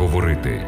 говорити.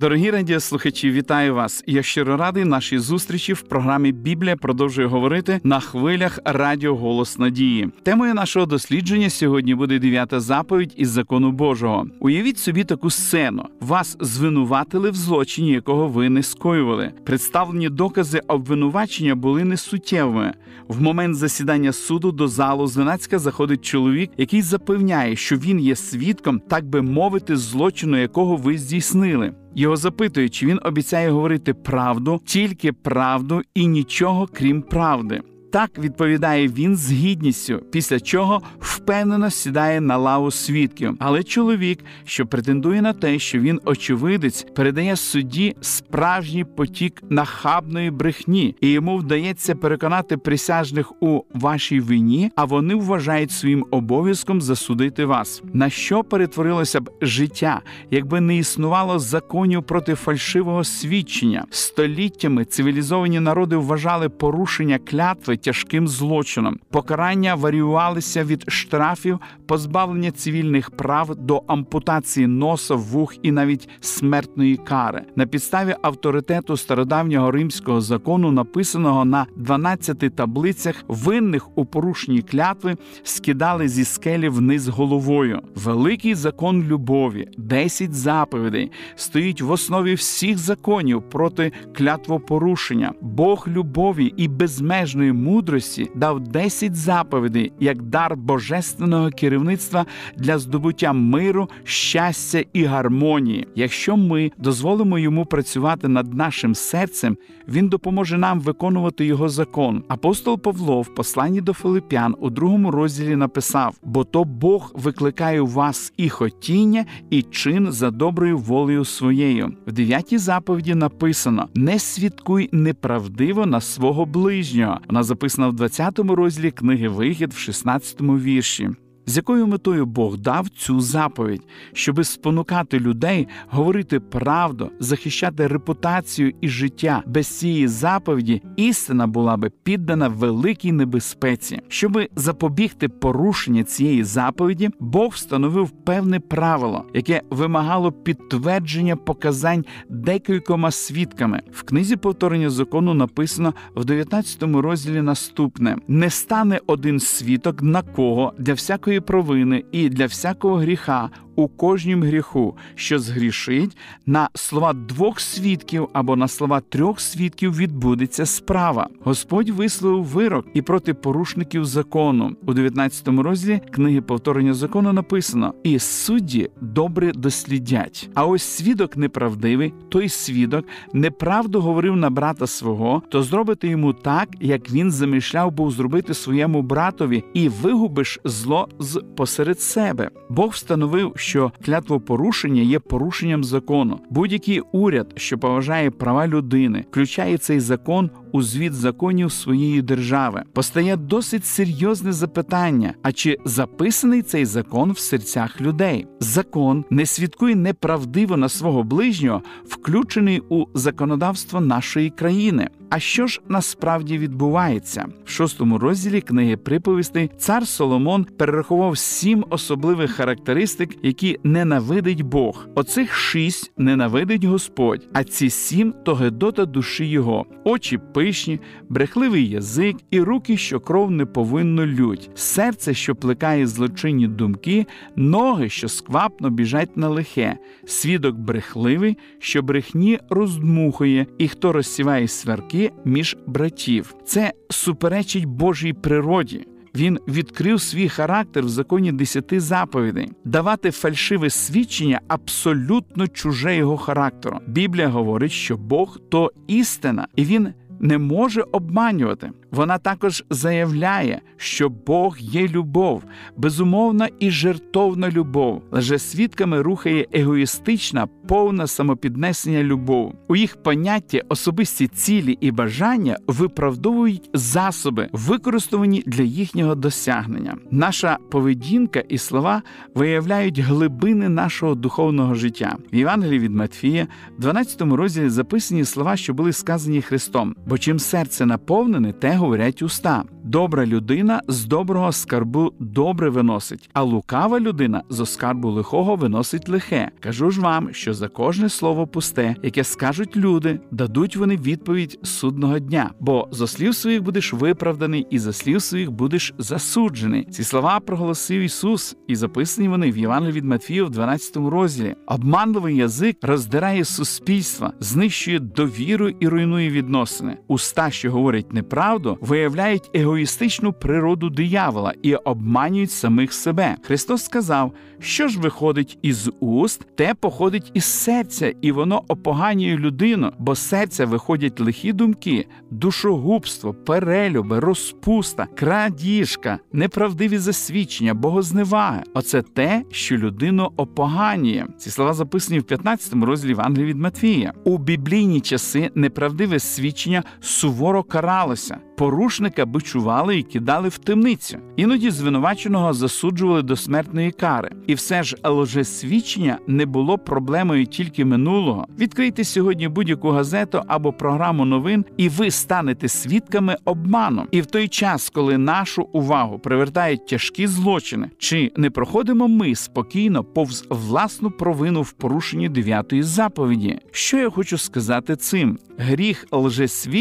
Дорогі радіослухачі, вітаю вас! Я щиро радий нашій зустрічі в програмі Біблія продовжує говорити на хвилях Радіо Голос Надії. Темою нашого дослідження сьогодні буде дев'ята заповідь із закону Божого. Уявіть собі таку сцену: вас звинуватили в злочині, якого ви не скоювали. Представлені докази обвинувачення були несуттєвими. В момент засідання суду до залу зненацька заходить чоловік, який запевняє, що він є свідком, так би мовити, злочину, якого ви здійснили. Його запитують, чи він обіцяє говорити правду, тільки правду і нічого крім правди. Так відповідає він з гідністю, після чого впевнено сідає на лаву свідків. Але чоловік, що претендує на те, що він очевидець, передає судді справжній потік нахабної брехні, і йому вдається переконати присяжних у вашій вині, а вони вважають своїм обов'язком засудити вас. На що перетворилося б життя, якби не існувало законів проти фальшивого свідчення? Століттями цивілізовані народи вважали порушення клятви тяжким злочином. Покарання варіювалися від штрафів, позбавлення цивільних прав до ампутації носа, вух і навіть смертної кари. На підставі авторитету стародавнього римського закону, написаного на 12 таблицях, винних у порушенні клятви скидали зі скелі вниз головою. Великий закон любові, 10 заповідей, стоїть в основі всіх законів проти клятвопорушення. Бог любові і безмежної мудрості дав 10 заповідей як дар божественного керівництва для здобуття миру, щастя і гармонії. Якщо ми дозволимо йому працювати над нашим серцем, він допоможе нам виконувати його закон. Апостол Павло в посланні до Филип'ян у другому розділі написав: бо то Бог викликає у вас і хотіння, і чин за доброю волею своєю. В дев'ятій заповіді написано: не свідкуй неправдиво на свого ближнього. Вона записана в 20 розділі книги Вихід в 16 вірші. З якою метою Бог дав цю заповідь, щоби спонукати людей говорити правду, захищати репутацію і життя без цієї заповіді, істина була би піддана великій небезпеці. Щоби запобігти порушення цієї заповіді, Бог встановив певне правило, яке вимагало підтвердження показань декількома свідками. В книзі повторення закону написано в 19 розділі наступне: не стане один свідок на кого для всякої провини і для всякого гріха у кожнім гріху, що згрішить, на слова двох свідків або на слова трьох свідків відбудеться справа. Господь висловив вирок і проти порушників закону. У 19 розділі книги повторення закону написано: і судді добре дослідять. А ось свідок неправдивий, той свідок неправду говорив на брата свого, то зробити йому так, як він замишляв був зробити своєму братові, і вигубиш зло з посеред себе. Бог встановив, що клятвопорушення є порушенням закону. Будь-який уряд, що поважає права людини, включає цей закон у звіт законів своєї держави. Постає досить серйозне запитання: а чи записаний цей закон в серцях людей? Закон не свідкує неправдиво на свого ближнього, включений у законодавство нашої країни. А що ж насправді відбувається в шостому розділі книги приповістей цар Соломон перерахував сім особливих характеристик, які ненавидить Бог. Оцих шість ненавидить Господь, а ці сім то гедота душі його, очі пишні, брехливий язик і руки, що кров не повинно лють, серце, що плекає злочинні думки, ноги, що сквапно біжать на лихе, свідок брехливий, що брехні роздмухує, і хто розсіває сверки між братів. Це суперечить Божій природі. Він відкрив свій характер в законі десяти заповідей. Давати фальшиве свідчення абсолютно чуже його характеру. Біблія говорить, що Бог то істина, і він не може обманювати. Вона також заявляє, що Бог є любов, безумовна і жертовна любов, лже свідками рухає егоїстична, повна самопіднесення любов. У їх понятті особисті цілі і бажання виправдовують засоби, використані для їхнього досягнення. Наша поведінка і слова виявляють глибини нашого духовного життя. В Євангелії від Матфія, в 12 розділі записані слова, що були сказані Христом: бо чим серце наповнене, те говорять уста. Добра людина з доброго скарбу добре виносить, а лукава людина з оскарбу лихого виносить лихе. Кажу ж вам, що за кожне слово пусте, яке скажуть люди, дадуть вони відповідь судного дня, бо зо слів своїх будеш виправданий, і за слів своїх будеш засуджений. Ці слова проголосив Ісус, і записані вони в Євангелії від Матфія в 12 розділі. Обманливий язик роздирає суспільства, знищує довіру і руйнує відносини. Уста, що говорять неправду, виявляють егоїстичну природу диявола і обманюють самих себе. Христос сказав, що ж виходить із уст, те походить із серця, і воно опоганює людину, бо з серця виходять лихі думки, душогубство, перелюби, розпуста, крадіжка, неправдиві засвідчення, богозневага. Оце те, що людину опоганює. Ці слова записані в 15 розділі Євангелії від Матвія. У біблійні часи неправдиве свідчення суворо каралося. Порушника бичували і кидали в темницю. Іноді звинуваченого засуджували до смертної кари. І все ж лжесвідчення не було проблемою тільки минулого. Відкрийте сьогодні будь-яку газету або програму новин, і ви станете свідками обману. І в той час, коли нашу увагу привертають тяжкі злочини, чи не проходимо ми спокійно повз власну провину в порушенні дев'ятої заповіді. Що я хочу сказати цим? Гріх лжесвідчення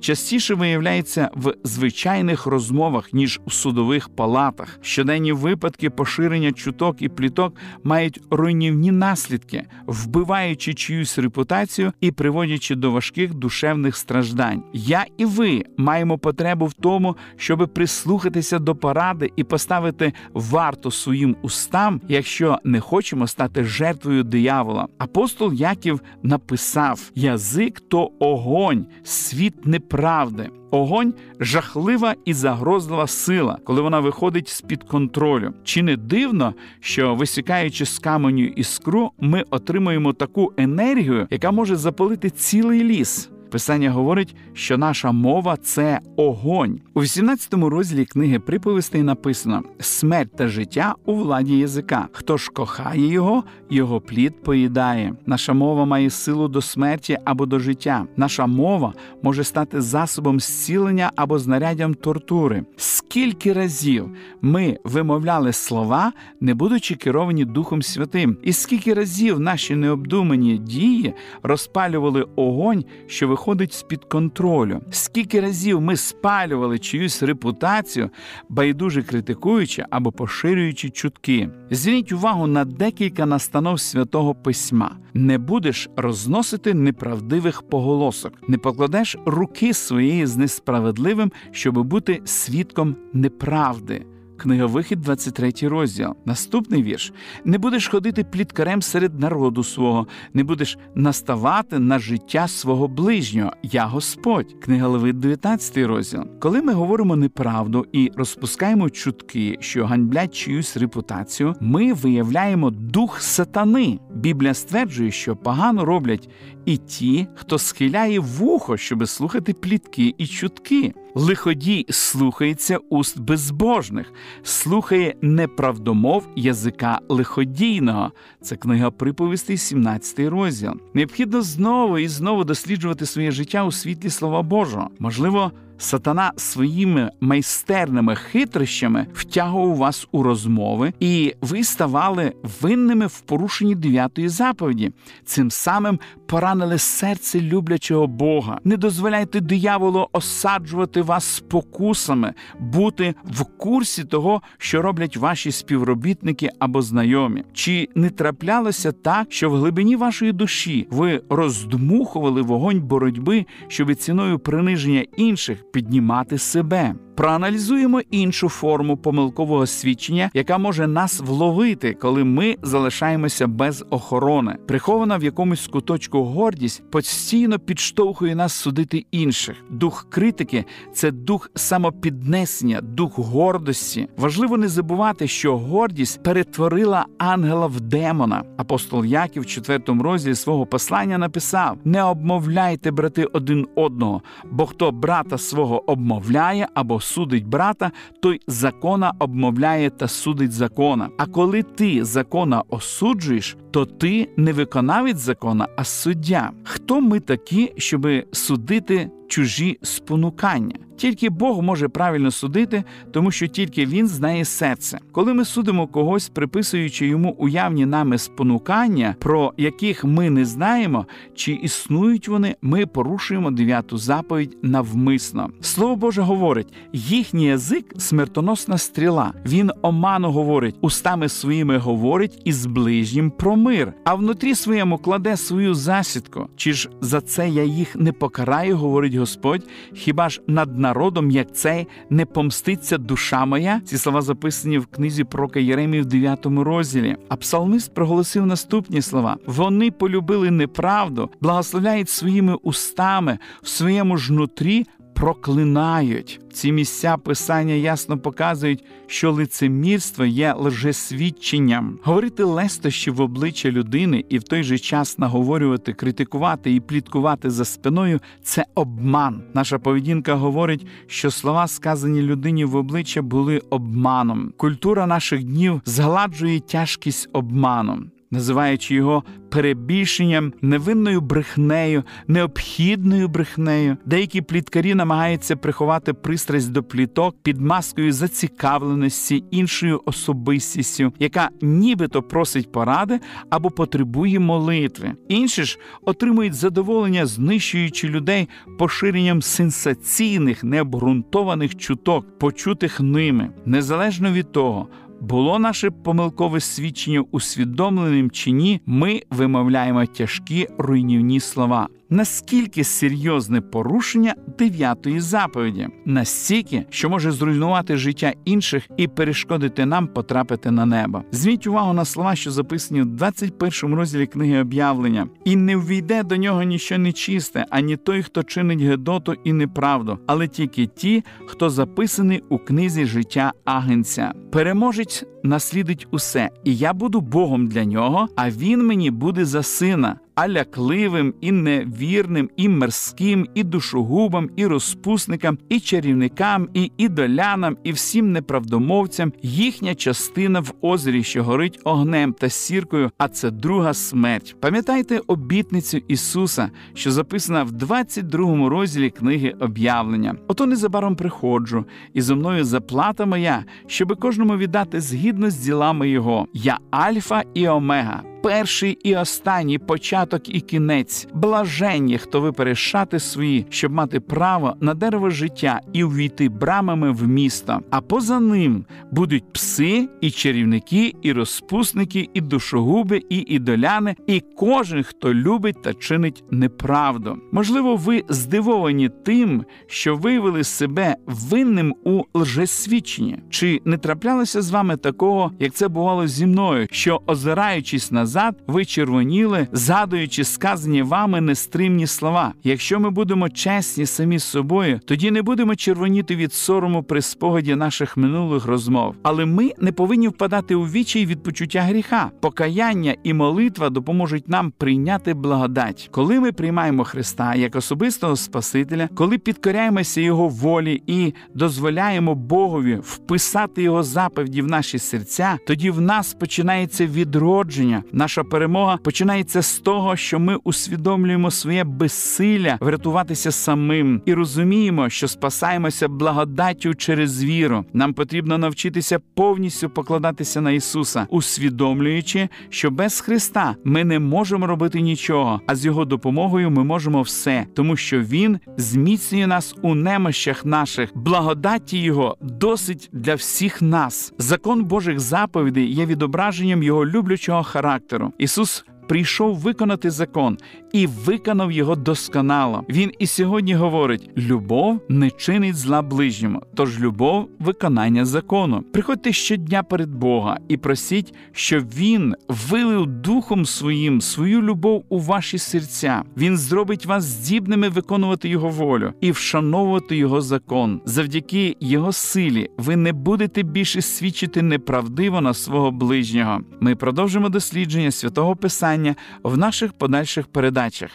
частіше виявляється в звичайних розмовах ніж у судових палатах. Щоденні випадки поширення чуток і пліток мають руйнівні наслідки, вбиваючи чиюсь репутацію і приводячи до важких душевних страждань. Я і ви маємо потребу в тому, щоб прислухатися до поради і поставити варту своїм устам, якщо не хочемо стати жертвою диявола. Апостол Яків написав: язик то огонь, світ неправди. Огонь жахлива і загрозлива сила, коли вона виходить з під контролю. Чи не дивно, що висікаючи з каменю іскру, ми отримуємо таку енергію, яка може запалити цілий ліс. Писання говорить, що наша мова це огонь. У 18 розділі книги приповістей написано: смерть та життя у владі язика. Хто ж кохає його, його плід поїдає. Наша мова має силу до смерті або до життя. Наша мова може стати засобом зцілення або знаряддям тортури. Скільки разів ми вимовляли слова, не будучи керовані Духом Святим, і скільки разів наші необдумані дії розпалювали огонь, що виходить з під контролю. Скільки разів ми спалювали чиюсь репутацію, байдуже критикуючи або поширюючи чутки. Зверніть увагу на декілька настанов святого письма: не будеш розносити неправдивих поголосок, не покладеш руки своєї з несправедливим, щоб бути свідком неправди. Книга Вихід, 23 розділ. Наступний вірш: не будеш ходити пліткарем серед народу свого, не будеш наставати на життя свого ближнього. Я Господь. Книга Левит, 19 розділ. Коли ми говоримо неправду і розпускаємо чутки, що ганьблять чиюсь репутацію, ми виявляємо дух сатани. Біблія стверджує, що погано роблять і ті, хто схиляє вухо, щоби слухати плітки і чутки. Лиходій слухається уст безбожних, слухає неправдомов язика лиходійного. Це книга приповістей, 17 розділ. Необхідно знову і знову досліджувати своє життя у світлі слова Божого. Можливо, Сатана своїми майстерними хитрощами втягував вас у розмови, і ви ставали винними в порушенні дев'ятої заповіді. Цим самим поранили серце люблячого Бога. Не дозволяйте дияволу осаджувати вас спокусами, бути в курсі того, що роблять ваші співробітники або знайомі. Чи не траплялося так, що в глибині вашої душі ви роздмухували вогонь боротьби, щоб ціною приниження інших піднімати себе? Проаналізуємо іншу форму помилкового свідчення, яка може нас вловити, коли ми залишаємося без охорони. Прихована в якомусь куточку гордість постійно підштовхує нас судити інших. Дух критики це дух самопіднесення, дух гордості. Важливо не забувати, що гордість перетворила ангела в демона. Апостол Яків в четвертому розділі свого послання написав: не обмовляйте брати один одного, бо хто брата свого обмовляє або осудить брата, той закона обмовляє та судить закона. А коли ти закона осуджуєш, то ти не виконавець закона, а суддя. Хто ми такі, щоби судити чужі спонукання? Тільки Бог може правильно судити, тому що тільки Він знає серце. Коли ми судимо когось, приписуючи йому уявні нами спонукання, про яких ми не знаємо, чи існують вони, ми порушуємо дев'яту заповідь навмисно. Слово Боже говорить: їхній язик смертоносна стріла. Він оману говорить, устами своїми говорить і з ближнім про мир, а внутрі своєму кладе свою засідку. Чи ж за це я їх не покараю, говорить Господь? Хіба ж над народом, як цей, не помститься душа моя? Ці слова записані в книзі Прока Єремії в 9 розділі. А псалмист проголосив наступні слова: вони полюбили неправду, благословляють своїми устами в своєму ж нутрі проклинають. Ці місця писання ясно показують, що лицемірство є лжесвідченням. Говорити лестощі в обличчя людини і в той же час наговорювати, критикувати і пліткувати за спиною це обман. Наша поведінка говорить, що слова, сказані людині в обличчя, були обманом. Культура наших днів згладжує тяжкість обманом називаючи його перебільшенням, невинною брехнею, необхідною брехнею. Деякі пліткарі намагаються приховати пристрасть до пліток під маскою зацікавленості іншою особистістю, яка нібито просить поради або потребує молитви. Інші ж отримують задоволення, знищуючи людей поширенням сенсаційних необґрунтованих чуток, почутих ними, незалежно від того було наше помилкове свідчення усвідомленим чи ні, ми вимовляємо тяжкі руйнівні слова наскільки серйозне порушення дев'ятої заповіді, настільки, що може зруйнувати життя інших і перешкодити нам потрапити на небо. Зверніть увагу на слова, що записані в 21 розділі книги об'явлення, і не ввійде до нього ніщо нечисте, ані той, хто чинить гедоту і неправду, але тільки ті, хто записаний у книзі життя агенця. Переможець наслідить усе, і я буду Богом для нього, а він мені буде за сина а лякливим, і невірним, і мерзким, і душогубам, і розпусникам, і чарівникам, і ідолянам, і всім неправдомовцям їхня частина в озері, що горить огнем та сіркою, а це друга смерть. Пам'ятайте обітницю Ісуса, що записана в 22 розділі книги об'явлення. Ото незабаром приходжу, і зо мною заплата моя, щоби кожному віддати згідно з ділами Його. Я Альфа і Омега перший і останній початок і кінець, блаженні, хто виперешати свої, щоб мати право на дерево життя і увійти брамами в місто. А поза ним будуть пси, і чарівники, і розпусники, і душогуби, і ідоляни, і кожен, хто любить та чинить неправду. Можливо, ви здивовані тим, що виявили себе винним у лжесвідченні. Чи не траплялося з вами такого, як це бувало зі мною, що озираючись на назад, ви червоніли, згадуючи сказані вами нестримні слова. Якщо ми будемо чесні самі з собою, тоді не будемо червоніти від сорому при спогаді наших минулих розмов. Але ми не повинні впадати у вічі від почуття гріха. Покаяння і молитва допоможуть нам прийняти благодать. Коли ми приймаємо Христа як особистого Спасителя, коли підкоряємося Його волі і дозволяємо Богові вписати Його заповіді в наші серця, тоді в нас починається відродження. Наша перемога починається з того, що ми усвідомлюємо своє безсилля врятуватися самим і розуміємо, що спасаємося благодаттю через віру. Нам потрібно навчитися повністю покладатися на Ісуса, усвідомлюючи, що без Христа ми не можемо робити нічого, а з Його допомогою ми можемо все, тому що Він зміцнює нас у немощах наших. Благодаті Його досить для всіх нас. Закон Божих заповідей є відображенням Його люблячого характеру характеру. Ісус прийшов виконати закон і виконав його досконало. Він і сьогодні говорить: любов не чинить зла ближньому, тож любов виконання закону. Приходьте щодня перед Бога і просіть, щоб Він вилив духом своїм свою любов у ваші серця. Він зробить вас здібними виконувати Його волю і вшановувати Його закон. Завдяки Його силі ви не будете більше свідчити неправдиво на свого ближнього. Ми продовжимо дослідження святого Писання в наших подальших передачах.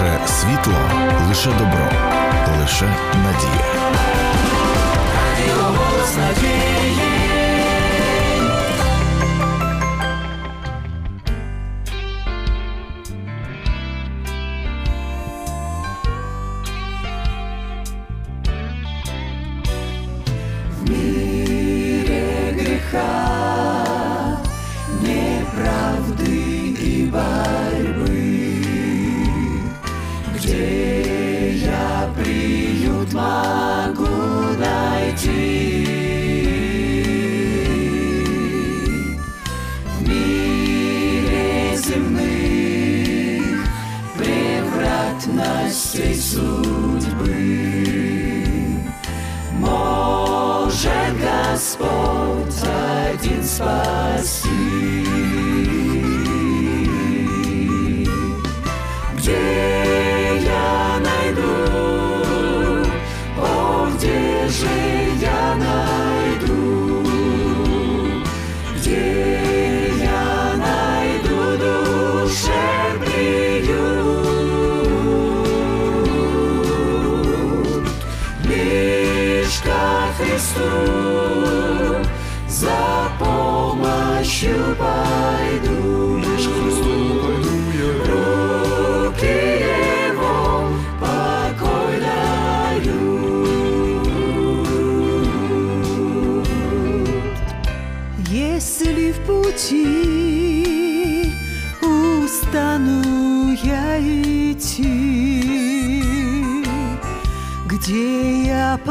лише світло, лише добро, лише надія. Радіо голос надії.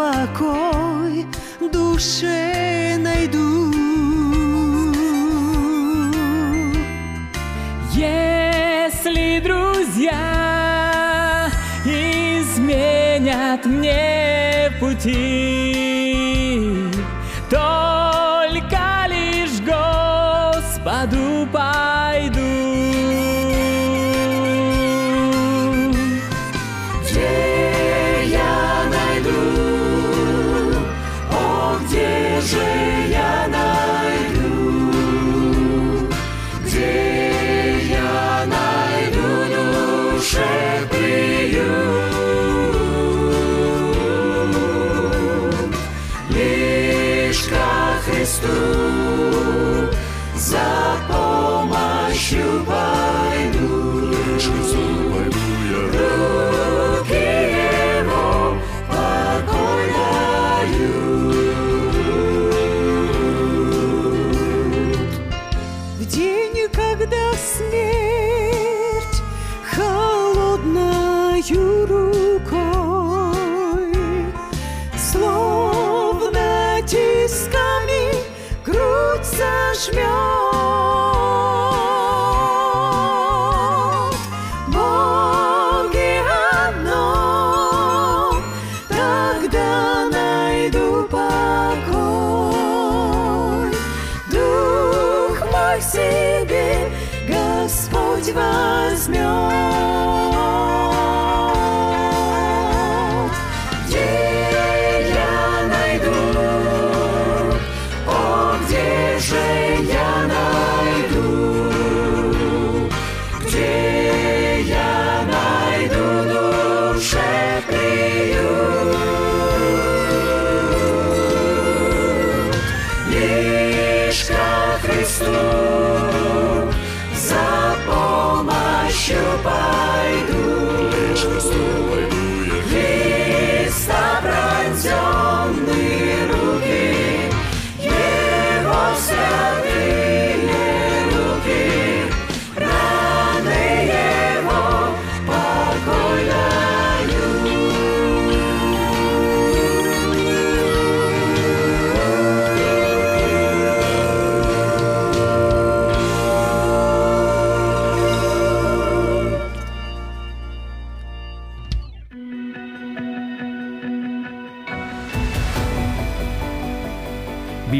Покой душе найду. Если друзья изменят мне пути, śmiał.